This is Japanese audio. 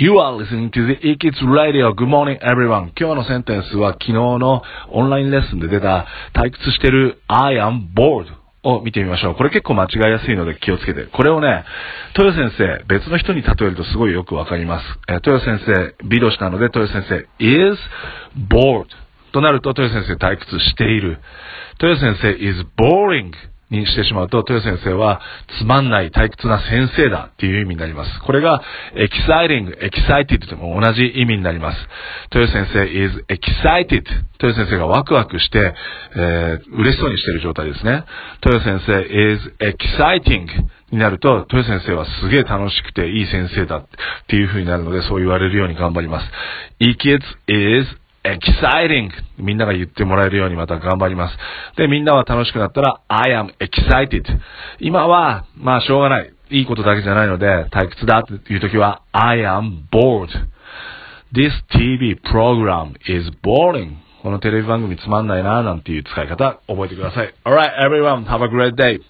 You are listening to the E-Kids Radio. Good morning, everyone. 今日のセンテンスは昨日のオンラインレッスンで出た退屈してる I am bored を見てみましょう。これ結構間違いやすいので気をつけて。これをね、豊先生、別の人に例えるとすごいよくわかります。え、豊先生、美容師なので豊先生 is bored となると豊先生退屈している。豊先生 is boring にしてしまうと、豊先生はつまんない退屈な先生だっていう意味になります。これが exciting, excited とも同じ意味になります。豊先生 is excited 豊先生がワクワクして、えー、嬉しそうにしている状態ですね。豊先生 is exciting になると、豊先生はすげえ楽しくていい先生だっていう風になるので、そう言われるように頑張ります。e-kids is exciting みんなが言ってもらえるようにまた頑張ります。で、みんなは楽しくなったら I am excited 今は、まあしょうがない。いいことだけじゃないので、退屈だっていう時は I am bored This TV program is boring このテレビ番組つまんないななんていう使い方覚えてください。Alright, everyone, have a great day!